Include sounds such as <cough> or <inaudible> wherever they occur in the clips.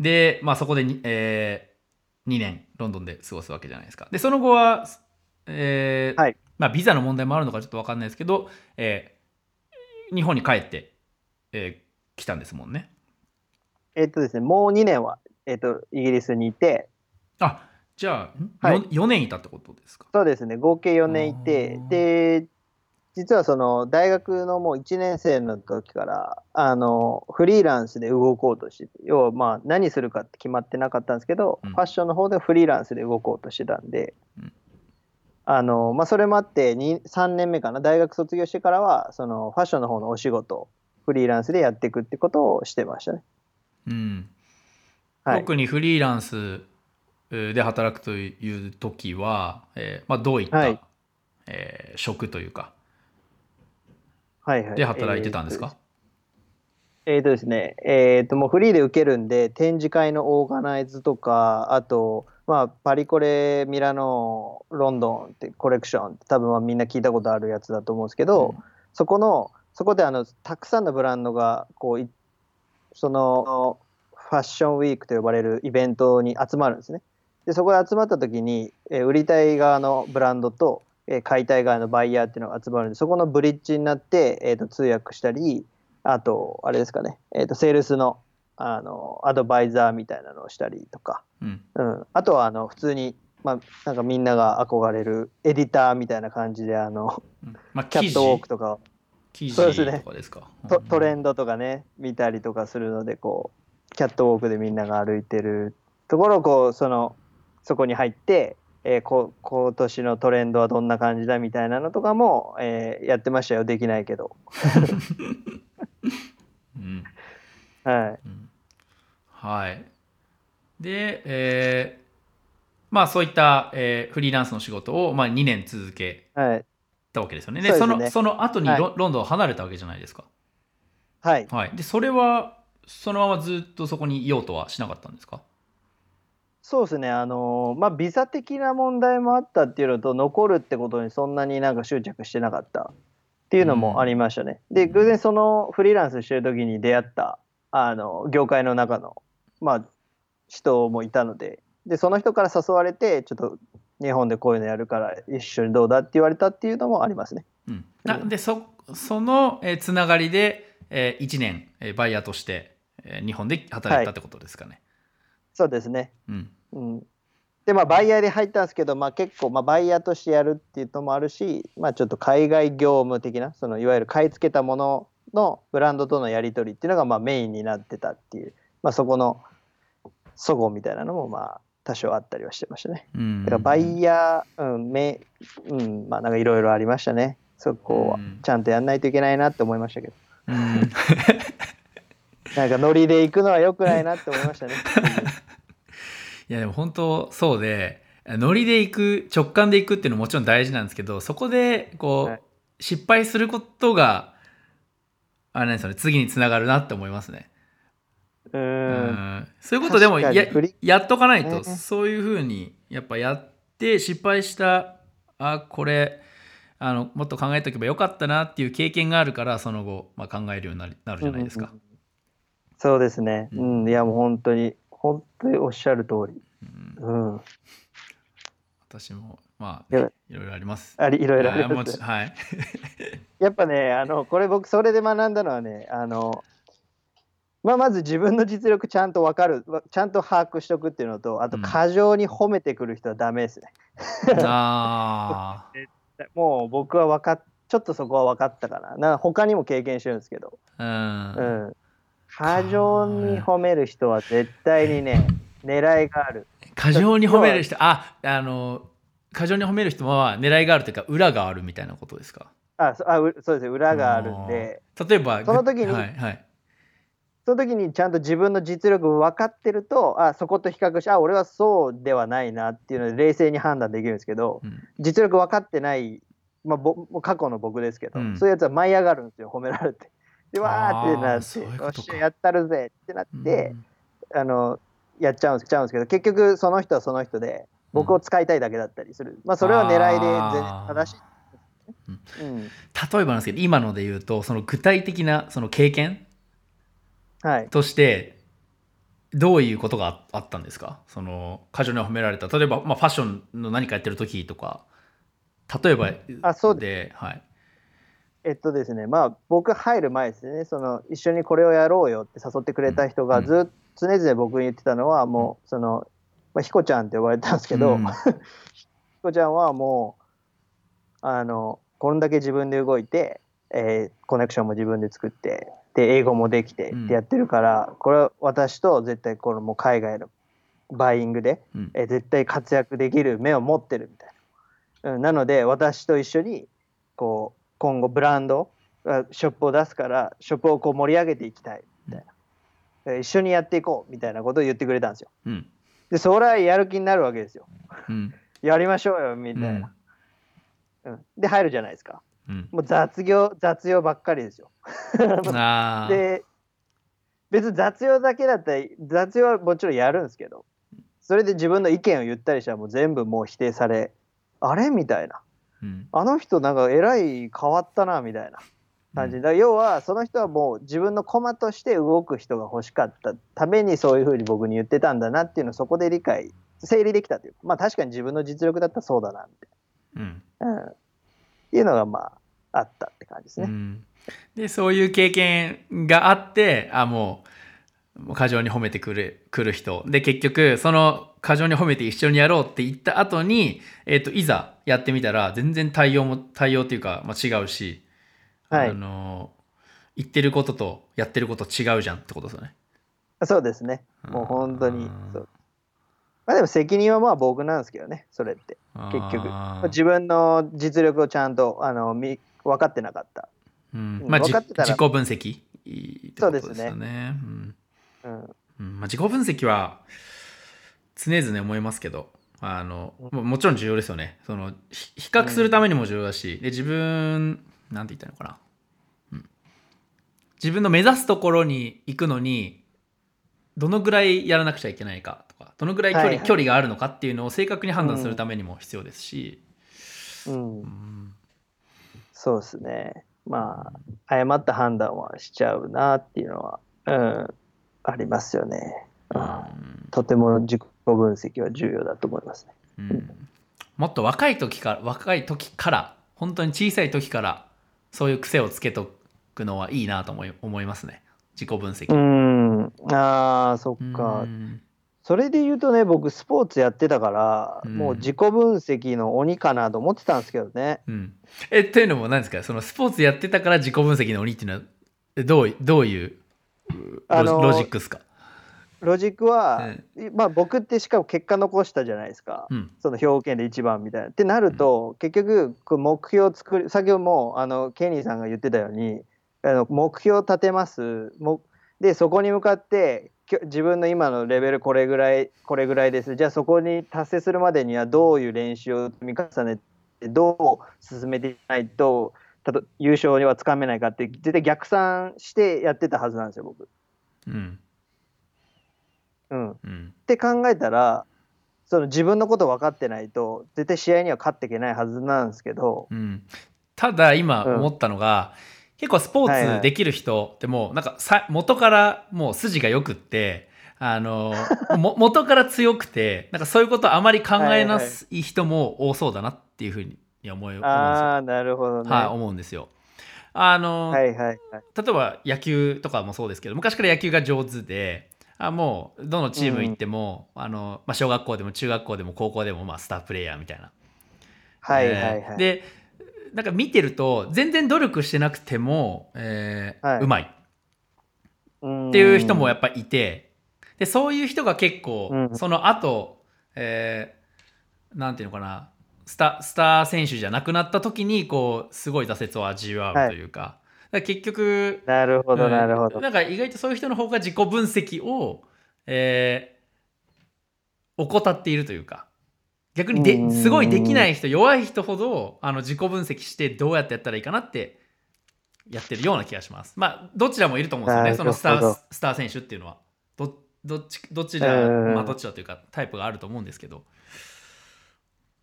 で、まあ、そこでに、えー、2年ロンドンで過ごすわけじゃないですか。でその後は、えーはいまあ、ビザの問題もあるのかちょっと分かんないですけど、えー日本に帰って、えー来たんですもんね。えっとですね、もう2年は、えっと、イギリスにいて、あじゃあ、ん？はいよ 4, 年いたってことですか？そうですね、合計4年いてで、実はその大学のもう1年生の時から、あの、フリーランスで動こうとしてて、要はまあ何するかって決まってなかったんですけど、うんファッションの方でフリーランスで動こうとしてたんで、うんあの、まあそれもあって、に3年目かな、大学卒業してからは、そのファッションの方のお仕事をフリーランスでやっていくってことをしてましたね。うんはい。特にフリーランスえーで働くという時は、えーまあ、どういった、はいえー職というかはいはい。で働いてたんですか、えーとですね、えーともうフリーで受けるんで、展示会のオーガナイズとか、あと、まあ、パリコレ、ミラノ、ロンドンってコレクションって多分まあみんな聞いたことあるやつだと思うんですけど、そこの、そこであのたくさんのブランドがこういそのファッションウィークと呼ばれるイベントに集まるんですね。でそこで集まった時に、えー売りたい側のブランドと、えー買いたい側のバイヤーっていうのが集まるんでそこのブリッジになって、えー、と通訳したりあとあれですかね、えー、とセールスのあのアドバイザーみたいなのをしたりとか、うん。うん、あとはあの普通に、まあ、なんかみんなが憧れるエディターみたいな感じであのうん。まあ、キャットウォークとかを。記そうですね。事とかですか？トトレンンドとかね見たりとかするのでこうキャットウォークでみんなが歩いてるところをこうそのそこに入って、えーこ今年のトレンドはどんな感じだみたいなのとかも、えーやってましたよ。できないけど。うん。はい。うん。はい。で、えーまあそういった、えーフリーランスの仕事を、まあ、2年続けはい。たわけですよね。でそうですね。のその後にはい。ロ,、ロンドンを離れたわけじゃないですか。はい。はい。でそれはそのままずっとそこにいようとはしなかったんですか？そうですね。あのーまあビザ的な問題もあったっていうのと残るってことにそんなになんか執着してなかったっていうのもありましたね、で偶然そのフリーランスしてる時に出会ったあの業界の中のまあ人もいたのででその人から誘われてちょっと日本でこういうのやるから一緒にどうだって言われたっていうのもありますね。うん、なでそその、えーつながりで、え1年、えーバイヤーとして、えー日本で働いたってことですかね。そうですね。うんうん、でまあバイヤーで入ったんですけど、まあ、結構、まあ、バイヤーとしてやるっていうのもあるし、まあ、ちょっと海外業務的なそのいわゆる買い付けたもののブランドとのやり取りっていうのがまあメインになってたっていう、まあ、そこの齟齬みたいなのもまあ多少あったりはしてましたね。うんだからバイヤー、うんめうん、まあなんかいろいろありましたね。そこはうんちゃんとやんないといけないなって思いましたけど、うん <laughs> なんかノリで行くのは良くないなって思いましたね。<laughs> いやでも本当そうでノリで行く直感で行くっていうのももちろん大事なんですけどそこでこう、はい。失敗することがあれなんですよね次につながるなって思いますね。ううん。ん。そういうことでもややっとかないと、ね。そういうふうにやっぱやって失敗したあこれあのもっと考えておけばよかったなっていう経験があるからその後、まあ、考えるようになるなるじゃないですか。うんうんうんそうですね。ううんん、いやもう本当に、本当におっしゃる通り。うんうん。私もまあいろいろあります。ありいろいろあります。ちはい。<laughs> やっぱね、あの、これ僕それで学んだのはね、あの、まあ、まず自分の実力ちゃんと分かる、わちゃんと把握しとくっていうのと、あとうん過剰に褒めてくる人はダメですね。あ <laughs> もう僕は分かっ、ちょっとそこは分かったかな。な他にも経験してるんですけど、あ、う。うんん。過剰に褒める人は絶対にね、<laughs> 狙いがある。過剰に褒める人、あ、あの、過剰に褒める人は狙いがあるというか、裏があるみたいなことですか？あ、そあうそうですね、裏があるんで。例えば、その時にはい、はい。その時にちゃんと自分の実力分かってるとあそこと比較してあ俺はそうではないなっていうので冷静に判断できるんですけどうん実力分かってない、まあ、ぼ過去の僕ですけど、うんそういうやつは舞い上がるんですよ褒められて。でわーってなってよっしゃやったるぜってなってう、ん。あのやっちゃうんですちゃうんですけど結局その人はその人で僕を使いたいだけだったりする、まあそれは狙いで全然正しい。うん。例えばなんですけど、今ので言うと、その具体的なその経験はい、として、どういうことがああったんですか？その過剰に褒められた。例えば、まあ、ファッションの何かやってる時とか例えばあそうで、はい、えっとですね、まあ僕入る前ですね、その一緒にこれをやろうよって誘ってくれた人がうん。ずっと常々僕に言ってたのは、もうその、まあ、ひこちゃんって呼ばれてたんですけど、うん。<laughs> ひこちゃんはもう、あの、こんだけ自分で動いて、えーコネクションも自分で作って、で、英語もできてうん。ってやってるから、これは私と絶対このもう海外のバイイングで、うん。えー絶対活躍できる目を持ってるみたいな。うん、なので私と一緒にこう今後ブランドあショップを出すからショップをこう盛り上げていきたいみたいな、えー一緒にやっていこうみたいなことを言ってくれたんですよ。うんでそれはやる気になるわけですよ。うんやりましょうよみたいな。うんで入るじゃないですか。うんもう雑業雑用ばっかりですよ。<laughs> で別に雑用だけだったら雑用はもちろんやるんですけどそれで自分の意見を言ったりしたらもう全部もう否定されあれ？みたいなうん。あの人なんかえらい変わったなみたいな感じ。だから要はその人はもう自分の駒として動く人が欲しかったためにそういうふうに僕に言ってたんだなっていうのをそこで理解整理できたという。かまあ確かに自分の実力だったらそうだなみうんたいな、うん、っていうのがまああったって感じですね。うん、でそういう経験があってあもう過剰に褒めてくるくる人で結局その過剰に褒めて一緒にやろうって言った後に、えー、といざやってみたら全然対応も対応っていうか、まあ、違うし、はいあの言ってることとやってること違うじゃんってことですよね。そうですね。もう本当にうんそう。まあでも責任はまあ僕なんですけどね、それって。結局自分の実力をちゃんとあのみ分かってなかった。うんうんまあ、自己分析ってことですね。うんうん。うんまあ、自己分析は常々思いますけどあのももちろん重要ですよね。そのひ比較するためにも重要だし、で自分なんて言ったのかな、うん、自分の目指すところに行くのにどのぐらいやらなくちゃいけないかとかどのぐらい距離,、はいはい。距離があるのかっていうのを正確に判断するためにも必要ですし、うん。う、ん。そうですね。まあ、誤った判断はしちゃうなっていうのは、うん、ありますよね。うんとても自己分析は重要だと思いますね。うんもっと若い時から若い時から本当に小さい時からそういう癖をつけとくのはいいなと思い思いますね自己分析。うん。ああ、そっか。うんそれで言うとね、僕スポーツやってたから、うんもう自己分析の鬼かなと思ってたんですけどね。うん、えというのも何ですか？そのスポーツやってたから自己分析の鬼っていうのはえどういどういうあのーロジックですか、ロジックは、まあ僕ってしかも結果残したじゃないですか。うん。その兵庫県で一番みたいな。ってなると、結局こう目標を作る先ほどもあのケニーさんが言ってたようにあの目標を立てます。もでそこに向かって自分の今のレベルこれぐらいこれぐらいです。じゃあそこに達成するまでにはどういう練習を積み重ねてどう進めていかないとたと優勝にはつかめないかって絶対逆算してやってたはずなんですよ僕。うん。うん、っうん。て考えたらその自分のこと分かってないと絶対試合には勝っていけないはずなんですけど、うん、ただ今うん。思ったのが、結構スポーツできる人ってもうなんかさ元からもう筋がよくってあの <laughs> も元から強くてなんかそういうことあまり考えなすい人も多そうだなっていうふうに思い思うんですよ。ああなるほどね。はい、思うんですよ。あの、はいはいはい。例えば野球とかもそうですけど昔から野球が上手であもうどのチーム行っても、あのまあ、小学校でも中学校でも高校でも、まあ、スタープレイヤーみたいな。はいはいはい。えーでなんか見てると全然努力してなくても、えーはいうまいっっていう人もやっぱいてでそういう人が結構、うんその後、えーなんていうのかなスタスター選手じゃなくなった時にこうすごい挫折を味わうというか,、だから結局なるほどうん。なるほど。なんか意外とそういう人の方が自己分析を、えー怠っているというか。逆にうん。ですごいできない人弱い人ほどあの自己分析してどうやってやったらいいかなってやってるような気がします。まあどちらもいると思うんですよね。そのスタースター選手っていうのは。どどっちどっちだうん。まあどっちだというかタイプがあると思うんですけど。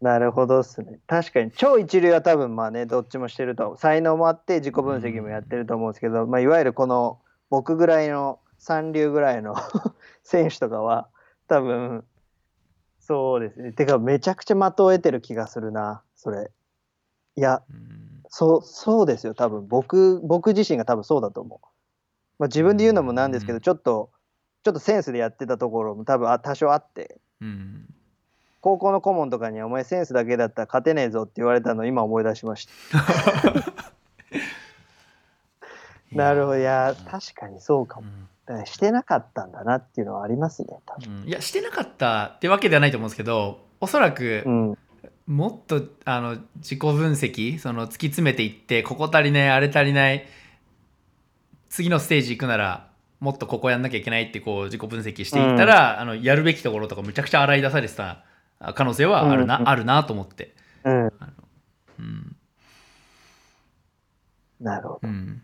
なるほどっすね。確かに超一流は多分まあねどっちもしてると才能もあって自己分析もやってると思うんですけど、まあ、いわゆるこの僕ぐらいの三流ぐらいの <laughs> 選手とかは多分そうですね。てかめちゃくちゃ的を得てる気がするなそれ。いやうん。そうそうですよ多分。僕僕自身が多分そうだと思う、まあ、自分で言うのもなんですけど、うん。ちょっとちょっとセンスでやってたところも多分あ多少あって。うん高校の顧問とかに「お前センスだけだったら勝てねえぞ」って言われたの今思い出しました。<laughs> なるほど。いや確かにそうかも。うんしてなかったんだなっていうのはありますね多分。うんいやしてなかったってわけではないと思うんですけどおそらくうん。もっとあの自己分析その突き詰めていってここ足りないあれ足りない次のステージ行くならもっとここやんなきゃいけないってこう自己分析していったら、あのやるべきところとかむちゃくちゃ洗い出されてたあ可能性はあるな、うんうんあるなと思って、うん。うん。なるほど、うん、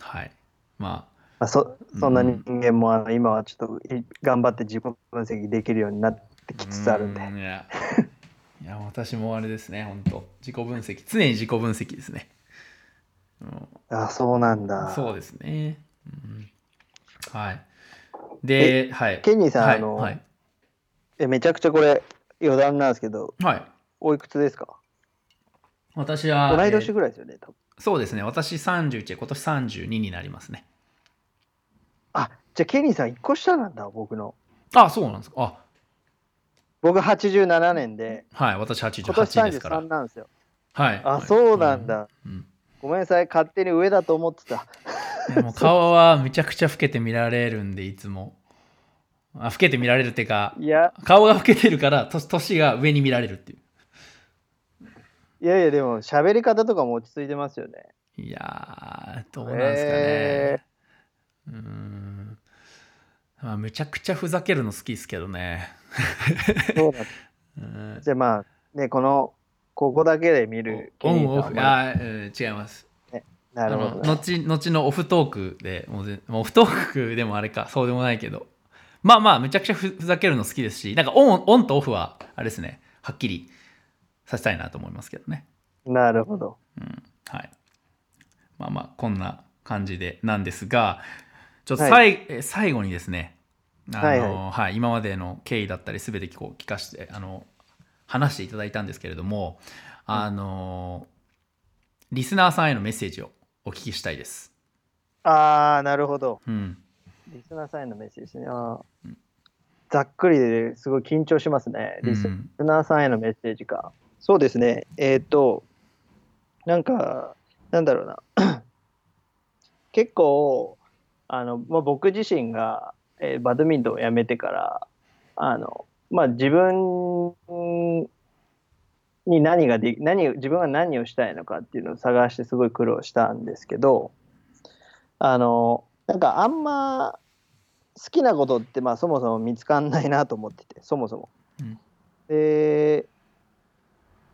はい。ままあ、そそんな人間もあの今はちょっとい頑張って自己分析できるようになってきあつつあるんで。ういや。いや私もあれですね本当自己分析。常に自己分析ですね、うん。あそうなんだ。そうですね。うん、はい。で、はい。ケニーさん、はい、あの、はい。えめちゃくちゃこれ余談なんですけどはい。おいくつですか？私は、同い年えーぐらいですよね多分そうですね。私31で、今年32になりますね。あじゃあケニーさん1個下なんだ僕のあ、そうなんですか。あ、僕87年ではい。私今年88ですから33。なんですよはい。あそうなんだ、うん。ごめんなさい勝手に上だと思ってたいやもう顔はめちゃくちゃ老けて見られるんで、いつも。あ老けて見られるっていうか、いや顔が老けてるから、と年が上に見られるっていう。いやいやでも喋り方とかも落ち着いてますよねいやー、どうなんですかね。へうーん。まあ、めちゃくちゃふざけるの好きですけどね。そうじゃあまあねこのここだけで見るケオンオフ、あー、うん違います。なるほあのど、ね、後後のオフトークでもうぜもうオフトークでもあれかそうでもないけどまあまあめちゃくちゃふふざけるの好きですしなんかオンオンとオフはあれですね。はっきりさせたいなと思いますけどね。なるほど。うん。はい。まあまあこんな感じでなんですがちょっとさ、はい。え最後にですねあの、はいははいい今までの経緯だったり全てこう聞かせてあの話していただいたんですけれどもあの、リスナーさんへのメッセージをお聞きしたいです。ああなるほど。うんリスナーさんへのメッセージですね。あー。ざっくりですごい緊張しますね。リスうんナーさんへのメッセージか。そうですね。えっ、となんかなんだろうな。<clears throat> 結構あの、まあ、僕自身が、えーバドミントンをやめてからあの、まあ、自分に何がで何自分は何をしたいのかっていうのを探してすごい苦労したんですけどあのなんかあんま好きなことってまあそもそも見つかんないなと思っててそもそも。うんで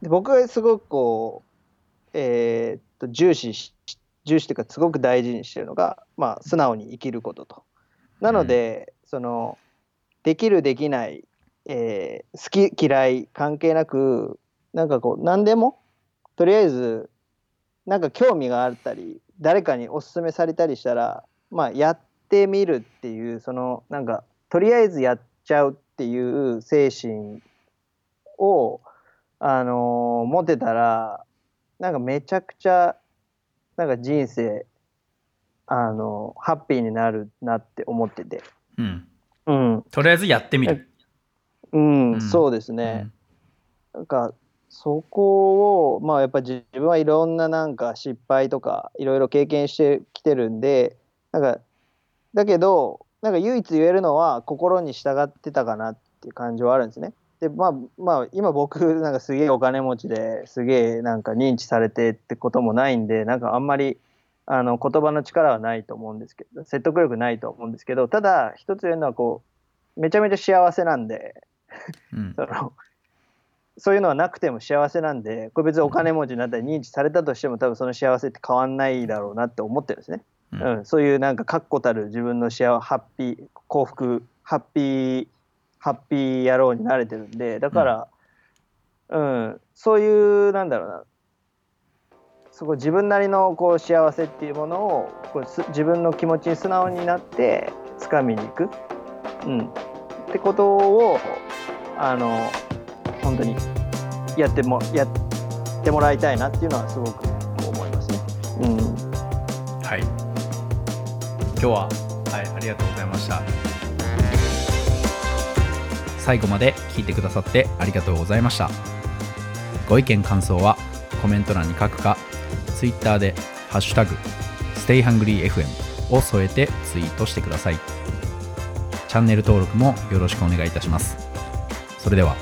で僕がすごくこう、えーっと重視し重視というかすごく大事にしてるのが、まあ、素直に生きることと。なので、そのできるできない、えー好き嫌い関係なくなんかこう何でもとりあえずなんか興味があったり誰かにおすすめされたりしたらまあやってみるっていうそのなんかとりあえずやっちゃうっていう精神をあのー持てたらなんかめちゃくちゃなんか人生あのハッピーになるなって思ってて。うん、うん、とりあえずやってみる。うん。うん。そうですね、なんかそこをまあやっぱ自分はいろんななんか失敗とかいろいろ経験してきてるんでなんかだけどなんか唯一言えるのは心に従ってたかなっていう感じはあるんですね。でまあまあ今僕なんかすげえお金持ちですげえなんか認知されてってこともないんでなんかあんまりあの言葉の力はないと思うんですけど説得力ないと思うんですけどただ一つ言えるのはこうめちゃめちゃ幸せなんでうんそのそういうのはなくても幸せなんでこれ別にお金持ちになったり認知されたとしても多分その幸せって変わんないだろうなって思ってるんですね。うん。うん、そういうなんか確固たる自分の幸せハッピー幸福ハッピーハッピー野郎になれてるんでだから、うん。そういうなんだろうな。そこ自分なりのこう幸せっていうものをこうす自分の気持ちに素直になって掴みに行く、うん、ってことをあの本当にやってもやってもらいたいなっていうのはすごく思いますね。うん、はい今日は、はい、ありがとうございました。最後まで聞いてくださってありがとうございました。ご意見感想はコメント欄に書くか Twitter で「ハッシュタグ #StayHungryFM」を添えてツイートしてください。チャンネル登録もよろしくお願いいたします。それでは